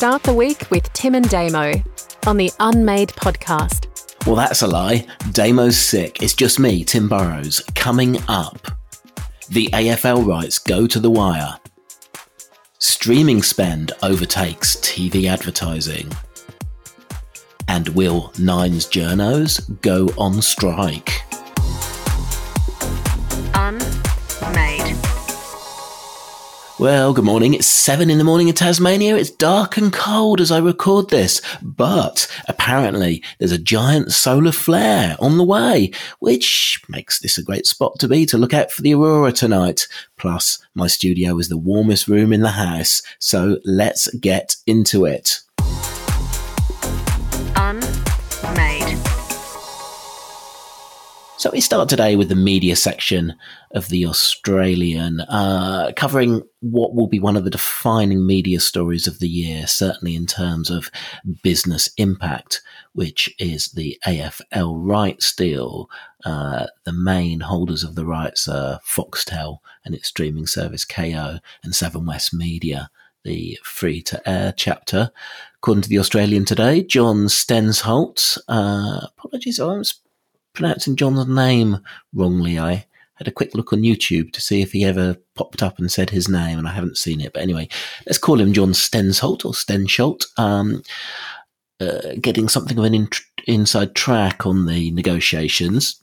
Start the week with Tim and Damo on the Unmade podcast. Well, that's a lie. Damo's sick. It's just me, Tim Burrowes. Coming up, the AFL rights go to the wire. Streaming spend overtakes TV advertising. And will Nine's journos go on strike? Well, good morning. It's seven in the morning in Tasmania. It's dark and cold as I record this, but apparently there's a giant solar flare on the way, which makes this a great spot to be to look out for the aurora tonight. Plus, my studio is the warmest room in the house, so let's get into it. Unmade. So we start today with the media section of the Australian, uh, covering what will be one of the defining media stories of the year, certainly in terms of business impact, which is the AFL rights deal. Uh, the main holders of the rights are Foxtel and its streaming service Kayo and Seven West Media the free to air chapter. According to the Australian today, John Stensholt, uh, apologies, I was pronouncing John's name wrongly. I had a quick look on YouTube to see if he ever popped up and said his name, and I haven't seen it. But anyway, let's call him John Stensholt or Stensholt. Um, uh, getting something of an in- inside track on the negotiations.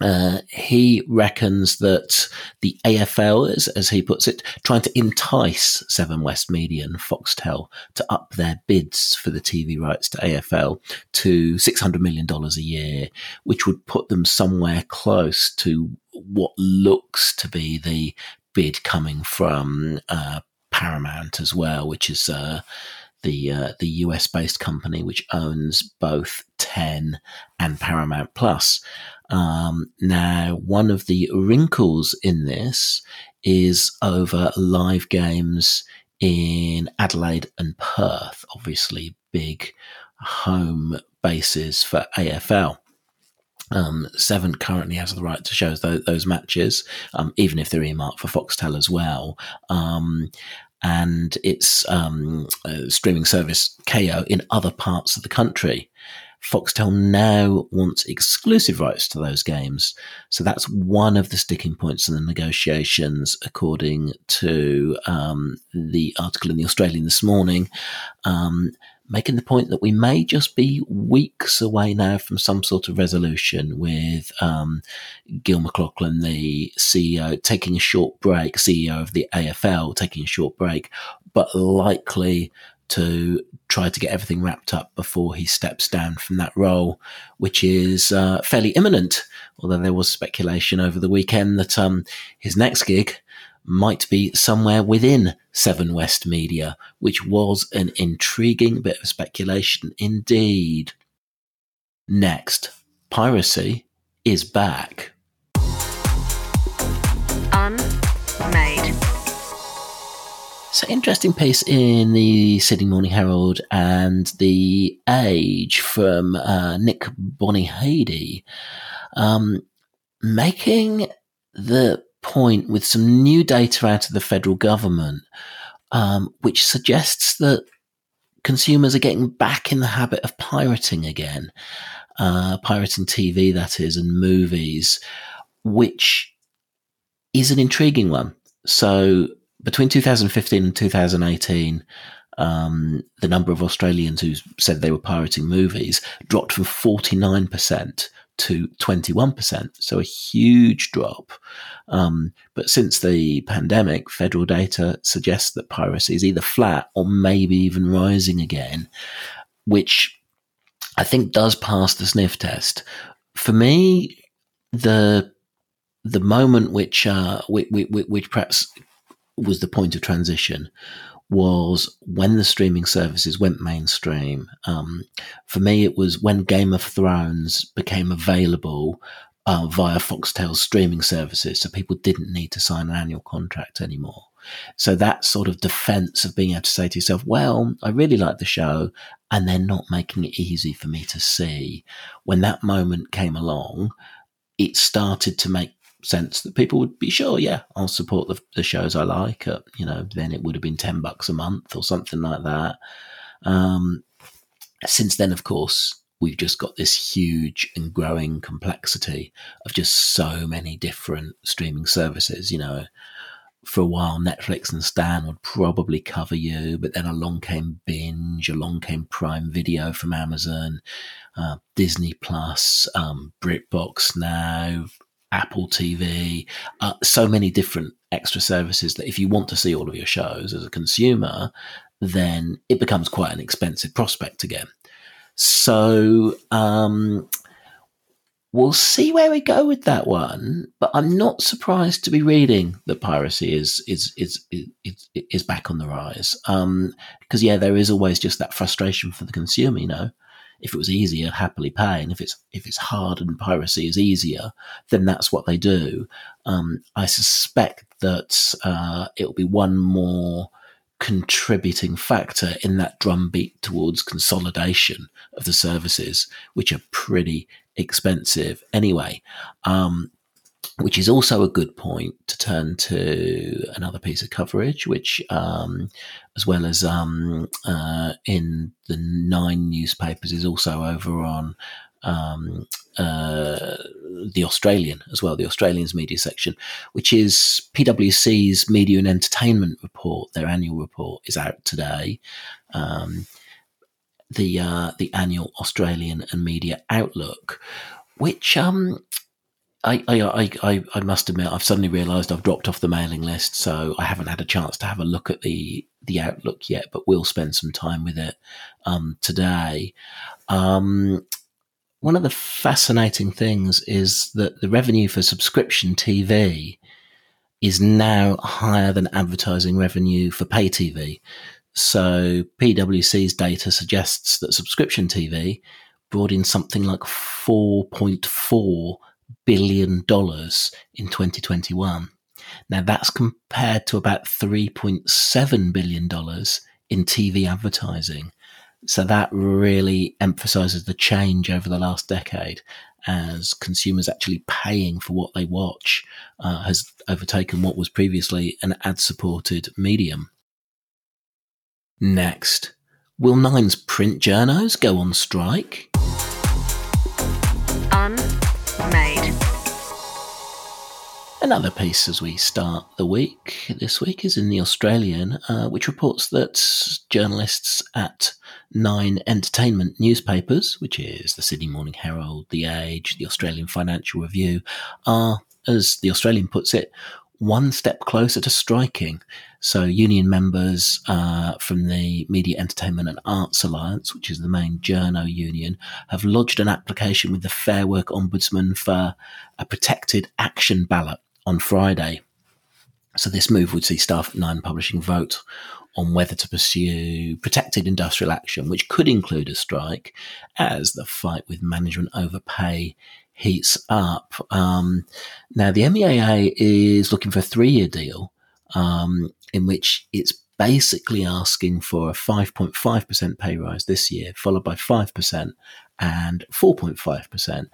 Uh, he reckons that the AFL, is, as he puts it, trying to entice Seven West Media and Foxtel to up their bids for the TV rights to AFL to $600 million a year, which would put them somewhere close to what looks to be the bid coming from uh, Paramount as well, which is uh, the uh, the US based company which owns both Ten and Paramount Plus. Um, now, one of the wrinkles in this is over live games in Adelaide and Perth, obviously big home bases for AFL. Um, Seven currently has the right to show those, those matches, um, even if they're earmarked for Foxtel as well. Um, and its um, streaming service Kayo in other parts of the country. Foxtel now wants exclusive rights to those games. So that's one of the sticking points in the negotiations, according to um, the article in the Australian this morning. Um, making the point that we may just be weeks away now from some sort of resolution with um, Gill McLachlan, the CEO, taking a short break, CEO of the AFL, taking a short break, but likely to try to get everything wrapped up before he steps down from that role, which is uh, fairly imminent. Although there was speculation over the weekend that um, his next gig might be somewhere within Seven West Media, which was an intriguing bit of speculation indeed. Next, piracy is back. Unmade. So interesting piece in the Sydney Morning Herald and the Age from uh, Nick Bonyhady, um, making the point with some new data out of the federal government, um, which suggests that consumers are getting back in the habit of pirating again, uh, pirating TV, that is, and movies, which is an intriguing one. So between 2015 and 2018, um, the number of Australians who said they were pirating movies dropped from 49% to 21%. So a huge drop. Um, but since the pandemic, federal data suggests that piracy is either flat or maybe even rising again, which I think does pass the sniff test. For me, the the moment which uh, which, which, which perhaps was the point of transition was when the streaming services went mainstream. Um, for me, it was when Game of Thrones became available uh, via Foxtel's streaming services, so people didn't need to sign an annual contract anymore. So that sort of defense of being able to say to yourself, well, I really like the show, and they're not making it easy for me to see. When that moment came along, it started to make sense that people would be sure, yeah, I'll support the, the shows I like. Uh, you know, then it would have been 10 bucks a month or something like that. Um, since then, of course, we've just got this huge and growing complexity of just so many different streaming services. You know, for a while, Netflix and Stan would probably cover you, but then along came Binge, along came Prime Video from Amazon, uh, Disney Plus, um, BritBox now, Apple TV, uh, so many different extra services that if you want to see all of your shows as a consumer, then it becomes quite an expensive prospect again. So um, we'll see where we go with that one. But I'm not surprised to be reading that piracy is is is is, is back on the rise. Um, because yeah, there is always just that frustration for the consumer. You know, if it was easier, happily pay, and if it's if it's hard and piracy is easier, then that's what they do. Um, I suspect that uh, it'll be one more contributing factor in that drumbeat towards consolidation of the services, which are pretty expensive anyway. Um, which is also a good point to turn to another piece of coverage, which, um, as well as um, uh, in the nine newspapers, is also over on um, uh, the Australian as well, the Australian's media section, which is PwC's Media and Entertainment Report. Their annual report is out today. Um, the uh, the annual Australian and Media Outlook, which um, I, I, I, I must admit, I've suddenly realised I've dropped off the mailing list, so I haven't had a chance to have a look at the the outlook yet. But we'll spend some time with it um, today. Um, one of the fascinating things is that the revenue for subscription TV is now higher than advertising revenue for pay TV. So PwC's data suggests that subscription TV brought in something like 4.4 billion dollars in 2021. Now that's compared to about 3.7 billion dollars in TV advertising. So that really emphasizes the change over the last decade as consumers actually paying for what they watch uh, has overtaken what was previously an ad supported medium. Next, will Nine's print journos go on strike? Another piece as we start the week this week is in the Australian, uh, which reports that journalists at nine entertainment newspapers, which is the Sydney Morning Herald, The Age, the Australian Financial Review, are, as the Australian puts it, one step closer to striking. So, union members uh, from the Media, Entertainment and Arts Alliance, which is the main journo union, have lodged an application with the Fair Work Ombudsman for a protected action ballot on Friday. So this move would see staff at Nine Publishing vote on whether to pursue protected industrial action, which could include a strike, as the fight with management overpay heats up. Um, now, the MEAA is looking for a three-year deal um, in which it's basically asking for a 5.5% pay rise this year, followed by 5% and 4.5%.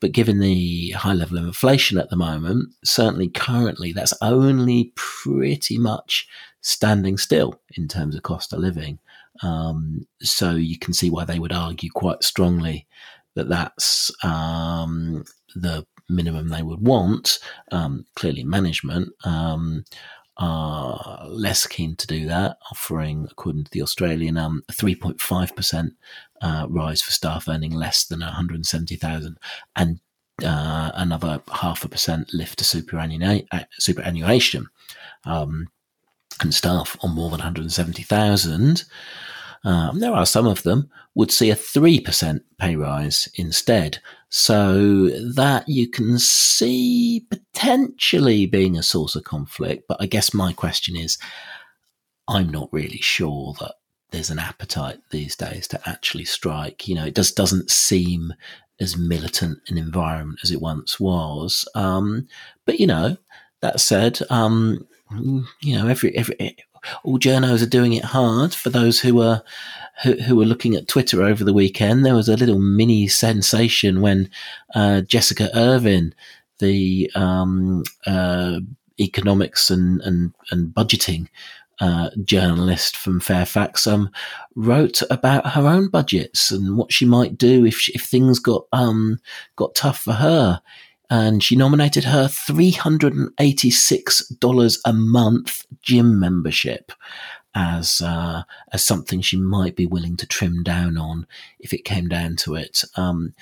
But given the high level of inflation at the moment, certainly currently, that's only pretty much standing still in terms of cost of living. Um, so you can see why they would argue quite strongly that that's um, the minimum they would want. Um, clearly, management um, are less keen to do that, offering, according to the Australian, um, a 3.5% uh, rise for staff earning less than 170,000 and uh, another half a percent lift to superannua- uh, superannuation. Um, and staff on more than 170,000. Um, there are some of them would see a 3% pay rise instead. So that you can see potentially being a source of conflict. But I guess my question is I'm not really sure that there's an appetite these days to actually strike. You know, it just doesn't seem as militant an environment as it once was. Um, but, you know, that said, um, you know, every, every, all journos are doing it hard. For those who are who, who were looking at Twitter over the weekend, there was a little mini sensation when uh, Jessica Irvine, the um, uh, economics and, and, and budgeting uh, journalist from Fairfax, um, wrote about her own budgets and what she might do if she, if things got um, got tough for her. And she nominated her three hundred and eighty six dollars a month gym membership as uh, as something she might be willing to trim down on if it came down to it. Um,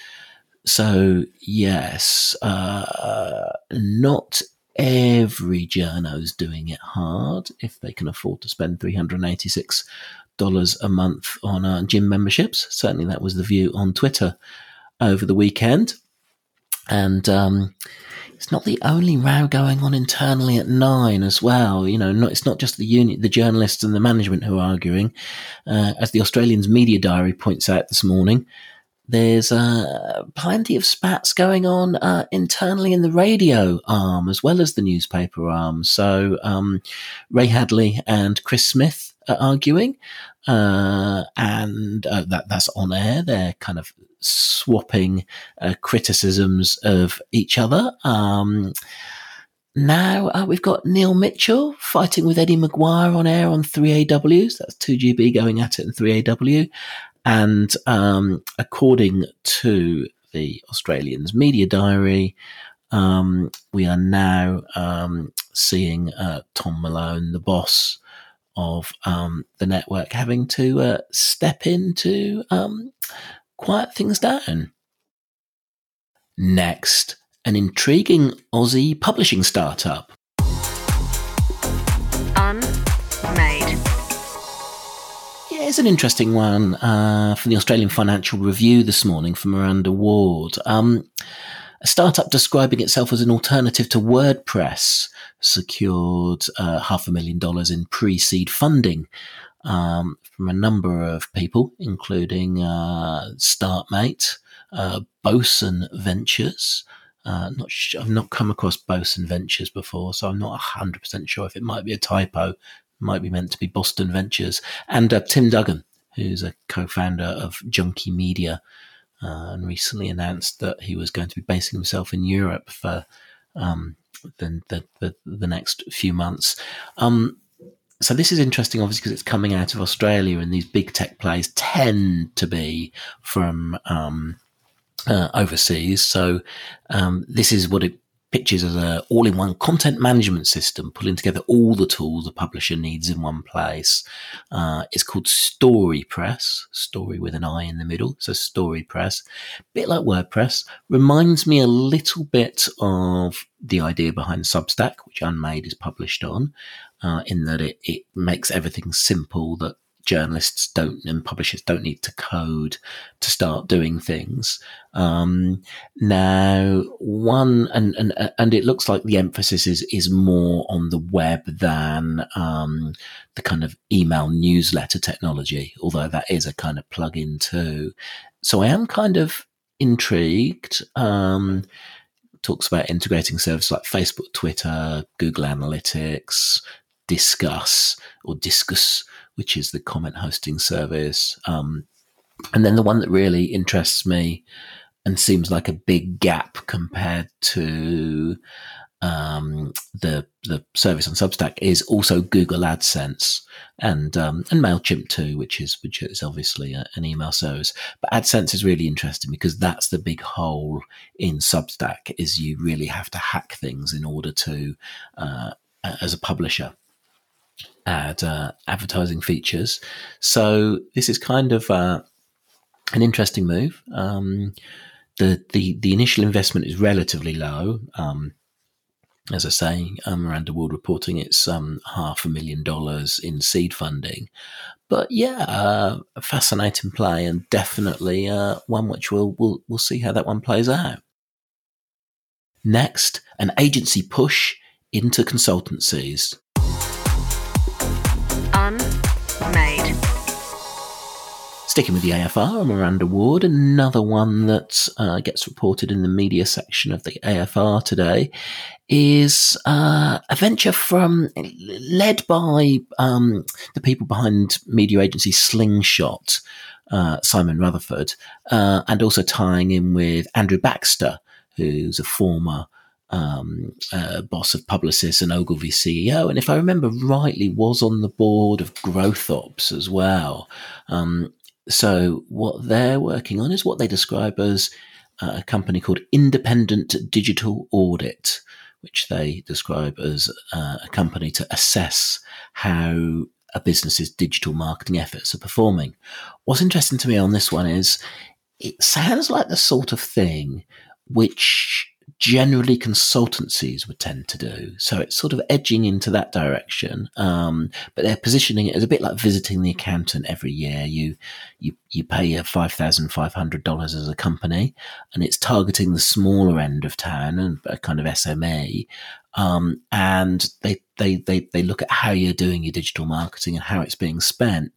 so yes, uh, not every journo's doing it hard if they can afford to spend three hundred eighty six dollars a month on uh, gym memberships. Certainly, that was the view on Twitter over the weekend, and. Um, it's not the only row going on internally at Nine as well. You know, not, it's not just the unit, the journalists and the management who are arguing. Uh, as the Australian's media diary points out this morning, there's uh, plenty of spats going on uh, internally in the radio arm as well as the newspaper arm. So um, Ray Hadley and Chris Smith arguing, uh, and uh, that that's on air. They're kind of swapping uh, criticisms of each other. Um, now uh, we've got Neil Mitchell fighting with Eddie McGuire on air on 3AWs. That's 2GB going at it in 3AW. And um, according to the Australians Media Diary, um, we are now um, seeing uh, Tom Malone, the boss of um, the network, having to uh, step in to um, quiet things down. Next, an intriguing Aussie publishing startup. Unmade. Yeah, it's an interesting one uh, from the Australian Financial Review this morning from Miranda Ward. Um, a startup describing itself as an alternative to WordPress secured uh, half a million dollars in pre seed funding um, from a number of people, including uh, Startmate, uh, Bosun Ventures. Uh, not sh- I've not come across Bosun Ventures before, so I'm not 100% sure if it might be a typo. Might be meant to be Boston Ventures. And uh, Tim Duggan, who's a co founder of Junkee Media, uh, and recently announced that he was going to be basing himself in Europe for um, the, the, the, the, next few months. Um, so this is interesting, obviously, because it's coming out of Australia, and these big tech plays tend to be from um, uh, overseas. So um, this is what it pitches as a all-in-one content management system, pulling together all the tools a publisher needs in one place. Uh, it's called Storipress, story with an I in the middle. So Storipress, bit like WordPress, reminds me a little bit of the idea behind Substack, which Unmade is published on uh, in that it, it makes everything simple that journalists don't and publishers don't need to code to start doing things. Um, now, one and, and and it looks like the emphasis is is more on the web than um, the kind of email newsletter technology, although that is a kind of plug-in too. So I am kind of intrigued. Um, talks about integrating services like Facebook, Twitter, Google Analytics, Discuss or Disqus, which is the comment hosting service. Um, and then the one that really interests me and seems like a big gap compared to um, the the service on Substack is also Google AdSense and um, and Mailchimp too, which is which is obviously a, an email service. But AdSense is really interesting because that's the big hole in Substack is you really have to hack things in order to uh, as a publisher add uh, advertising features. So this is kind of uh, an interesting move. Um, the, the the initial investment is relatively low. Um, as I say, um, Miranda Ward reporting it's um, half a million dollars in seed funding. But yeah, uh, a fascinating play and definitely uh, one which we'll, we'll, we'll see how that one plays out. Next, an agency push into consultancies. Sticking with the AFR, Miranda Ward, another one that uh, gets reported in the media section of the AFR today is uh, a venture from led by um, the people behind media agency Slingshot, uh, Simon Rutherford, uh, and also tying in with Andrew Baxter, who's a former um, uh, boss of Publicis and Ogilvy CEO, and if I remember rightly, was on the board of Growth Ops as well. Um, so what they're working on is what they describe as a company called Independent Digital Audit, which they describe as uh, a company to assess how a business's digital marketing efforts are performing. What's interesting to me on this one is it sounds like the sort of thing which generally consultancies would tend to do. So it's sort of edging into that direction. Um, but they're positioning it as a bit like visiting the accountant every year. You you you pay your five thousand five hundred dollars as a company, and it's targeting the smaller end of town and a kind of SME. Um, and they, they they they look at how you're doing your digital marketing and how it's being spent.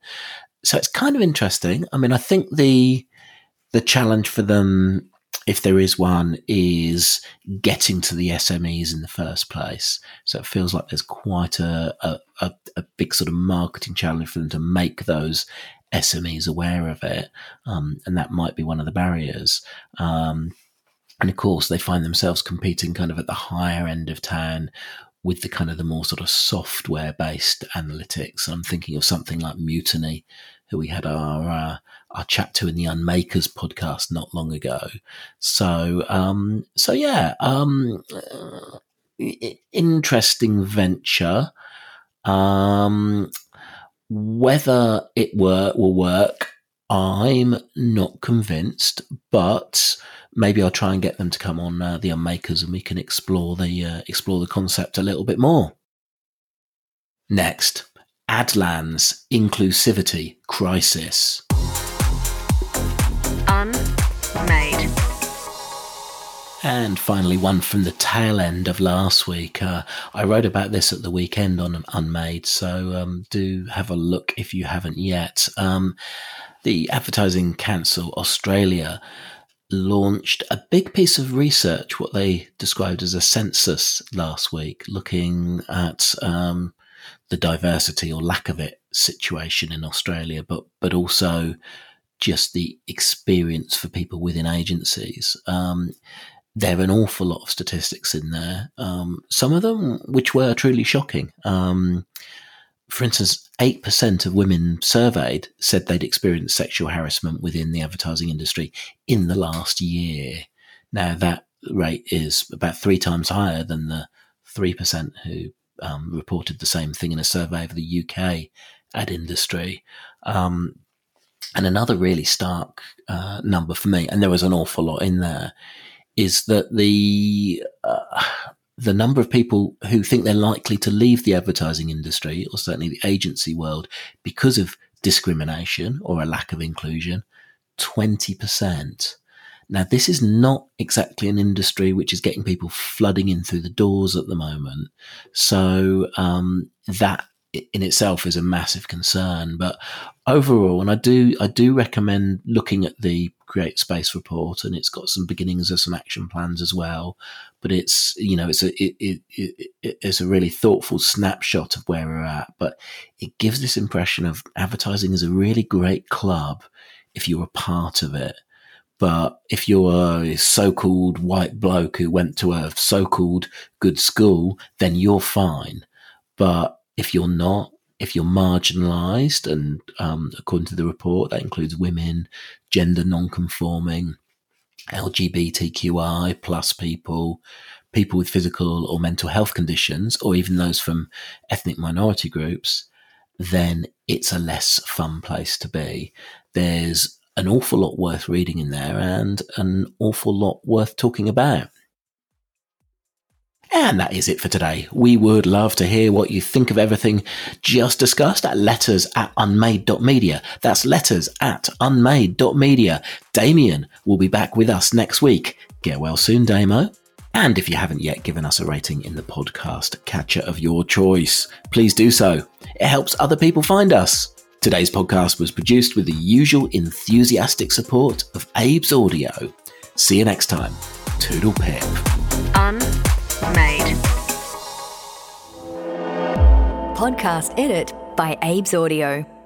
So it's kind of interesting. I mean, I think the the challenge for them if there is one, is getting to the SMEs in the first place. So it feels like there's quite a, a, a big sort of marketing challenge for them to make those SMEs aware of it. Um, and that might be one of the barriers. Um, and of course, they find themselves competing kind of at the higher end of town with the kind of the more sort of software based analytics. I'm thinking of something like Mutiny, who we had our uh, our chat to in the Unmakers podcast not long ago. So um, so yeah, um, interesting venture. Um, whether it work will work, I'm not convinced, but maybe I'll try and get them to come on uh, the Unmakers and we can explore the uh, explore the concept a little bit more. Next, Adland's inclusivity crisis. And finally, one from the tail end of last week. Uh, I wrote about this at the weekend on Unmade, so um, do have a look if you haven't yet. Um, the Advertising Council Australia launched a big piece of research, what they described as a census last week, looking at um, the diversity or lack of it situation in Australia, but but also just the experience for people within agencies. Um, there are an awful lot of statistics in there. Um, some of them which were truly shocking. Um, for instance, 8% of women surveyed said they'd experienced sexual harassment within the advertising industry in the last year. Now, that rate is about three times higher than the 3% who um, reported the same thing in a survey of the UK ad industry. Um, and another really stark uh, number for me, and there was an awful lot in there, is that the uh, the number of people who think they're likely to leave the advertising industry, or certainly the agency world, because of discrimination or a lack of inclusion, twenty percent. Now, this is not exactly an industry which is getting people flooding in through the doors at the moment. So um, that in itself is a massive concern. But overall, and I do I do recommend looking at the Create Space report, and it's got some beginnings of some action plans as well. But it's you know it's a it, it, it, it's a really thoughtful snapshot of where we're at. But it gives this impression of advertising as a really great club if you're a part of it. But if you're a so-called white bloke who went to a so-called good school, then you're fine. But if you're not, if you're marginalized, and um, according to the report, that includes women, gender non-conforming, LGBTQI plus people, people with physical or mental health conditions, or even those from ethnic minority groups, then it's a less fun place to be. There's an awful lot worth reading in there and an awful lot worth talking about. And that is it for today. We would love to hear what you think of everything just discussed at letters at unmade.media. That's letters at unmade.media. Damien will be back with us next week. Get well soon, Damo. And if you haven't yet given us a rating in the podcast catcher of your choice, please do so. It helps other people find us. Today's podcast was produced with the usual enthusiastic support of Abe's Audio. See you next time. Toodle pip. Unmade. Podcast edit by Abe's Audio.